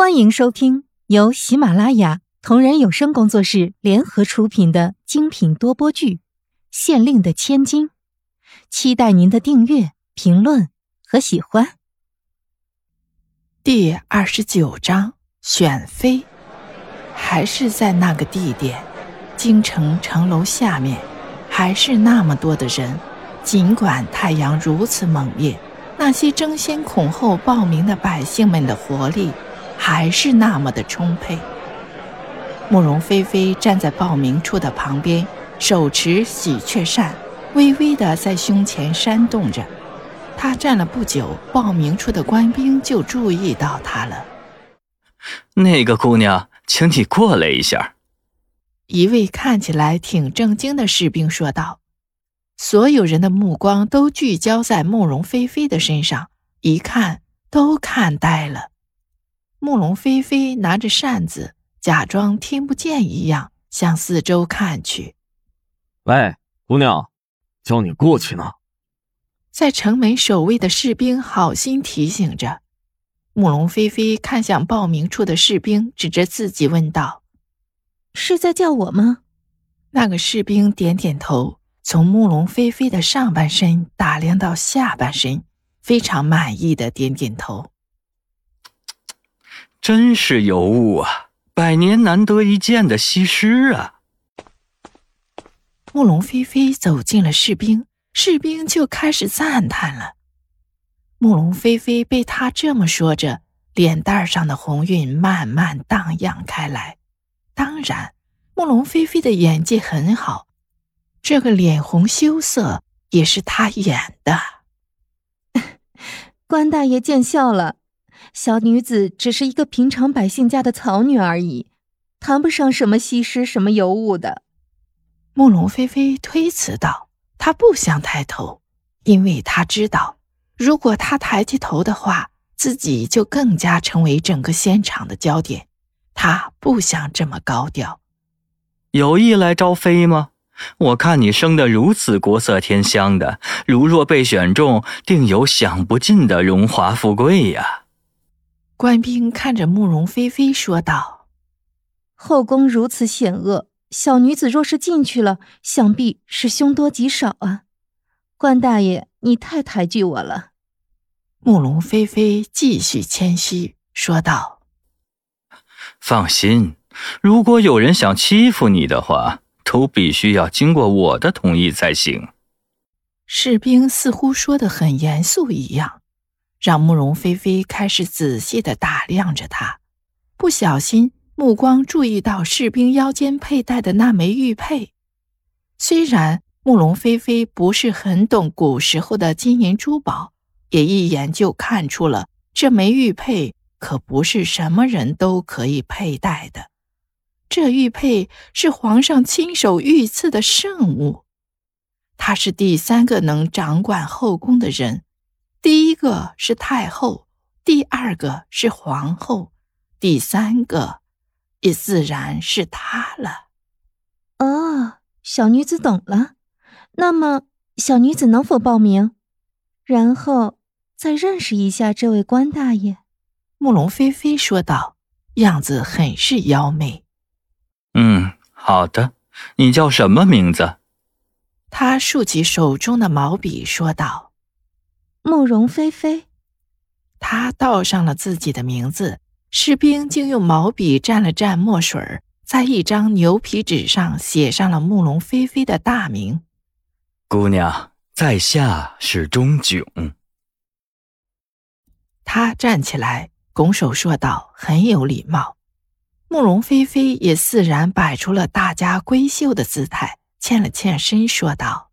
欢迎收听由喜马拉雅同人有声工作室联合出品的精品多播剧《县令的千金》，期待您的订阅、评论和喜欢。第二十九章选妃，还是在那个地点，京城城楼下面，还是那么多的人。尽管太阳如此猛烈，那些争先恐后报名的百姓们的活力。还是那么的充沛。慕容菲菲站在报名处的旁边，手持喜鹊扇，微微的在胸前扇动着。她站了不久，报名处的官兵就注意到她了。那个姑娘，请你过来一下。一位看起来挺正经的士兵说道。所有人的目光都聚焦在慕容菲菲的身上，一看都看呆了。慕容菲菲拿着扇子，假装听不见一样，向四周看去。喂，姑娘，叫你过去呢。在城门守卫的士兵好心提醒着。慕容菲菲看向报名处的士兵，指着自己问道：“是在叫我吗？”那个士兵点点头，从慕容菲菲的上半身打量到下半身，非常满意的点点头。真是尤物啊，百年难得一见的西施啊！慕容菲菲走进了士兵，士兵就开始赞叹了。慕容菲菲被他这么说着，脸蛋上的红晕慢慢荡漾开来。当然，慕容菲菲的演技很好，这个脸红羞涩也是她演的。关大爷见笑了。小女子只是一个平常百姓家的草女而已，谈不上什么西施、什么尤物的。慕容菲菲推辞道：“她不想抬头，因为她知道，如果她抬起头的话，自己就更加成为整个现场的焦点。她不想这么高调。有意来招妃吗？我看你生得如此国色天香的，如若被选中，定有享不尽的荣华富贵呀。”官兵看着慕容菲菲说道：“后宫如此险恶，小女子若是进去了，想必是凶多吉少啊！关大爷，你太抬举我了。”慕容菲菲继续谦虚说道：“放心，如果有人想欺负你的话，都必须要经过我的同意才行。”士兵似乎说的很严肃一样。让慕容菲菲开始仔细的打量着他，不小心目光注意到士兵腰间佩戴的那枚玉佩。虽然慕容菲菲不是很懂古时候的金银珠宝，也一眼就看出了这枚玉佩可不是什么人都可以佩戴的。这玉佩是皇上亲手御赐的圣物，他是第三个能掌管后宫的人。第一个是太后，第二个是皇后，第三个也自然是她了。哦，小女子懂了。那么，小女子能否报名，然后再认识一下这位关大爷？慕容菲菲说道，样子很是妖媚。嗯，好的。你叫什么名字？他竖起手中的毛笔说道。慕容菲菲，他道上了自己的名字。士兵竟用毛笔蘸了蘸墨水，在一张牛皮纸上写上了慕容菲菲的大名。姑娘，在下是钟炯。他站起来，拱手说道，很有礼貌。慕容菲菲也自然摆出了大家闺秀的姿态，欠了欠身，说道：“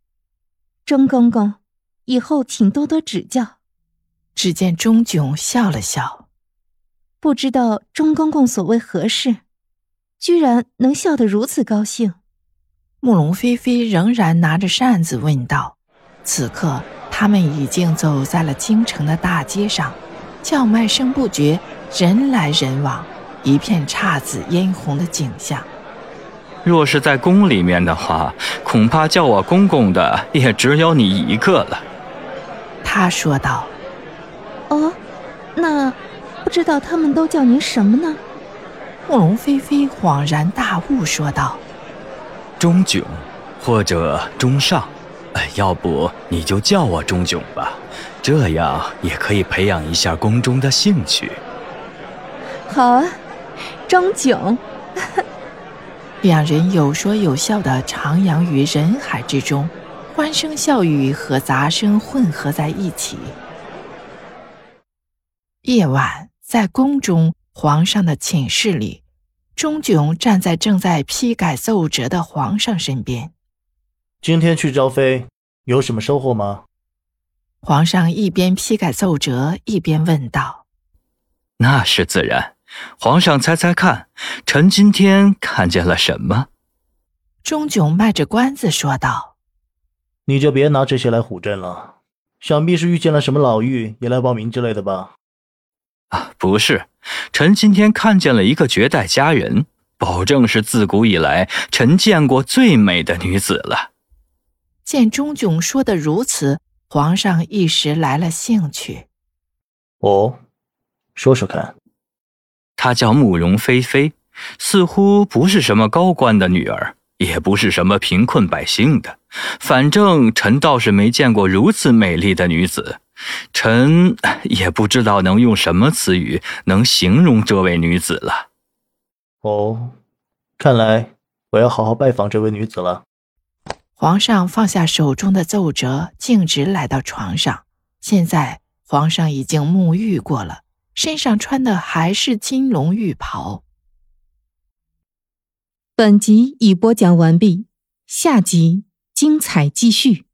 钟公公。”以后请多多指教。只见钟炯笑了笑，不知道钟公公所谓何事，居然能笑得如此高兴。慕容菲菲仍然拿着扇子问道：“此刻他们已经走在了京城的大街上，叫卖声不绝，人来人往，一片姹紫嫣红的景象。若是在宫里面的话，恐怕叫我公公的也只有你一个了。”他说道：“哦，那不知知道他们都叫您什么呢？慕容菲菲恍然大悟，说道：“钟炯，或者钟尚，哎，要不你就叫我钟炯吧，这样也可以培养一下宫中的兴趣。”好啊，钟炯。两人有说有笑的徜徉于人海之中，欢声笑语和杂声混合在一起。夜晚，在宫中皇上的寝室里，钟炯站在正在批改奏折的皇上身边。今天去招妃，有什么收获吗？皇上一边批改奏折，一边问道：“那是自然。”皇上，猜猜看，臣今天看见了什么？钟炯卖着关子说道：“你就别拿这些来唬朕了，想必是遇见了什么老妪也来报名之类的吧？”啊，不是，臣今天看见了一个绝代佳人，保证是自古以来臣见过最美的女子了。见钟炯说的如此，皇上一时来了兴趣。哦，说说看。她叫慕容菲菲，似乎不是什么高官的女儿，也不是什么贫困百姓的。反正臣倒是没见过如此美丽的女子，臣也不知道能用什么词语能形容这位女子了。哦，看来我要好好拜访这位女子了。皇上放下手中的奏折，径直来到床上。现在皇上已经沐浴过了。身上穿的还是金龙玉袍。本集已播讲完毕，下集精彩继续。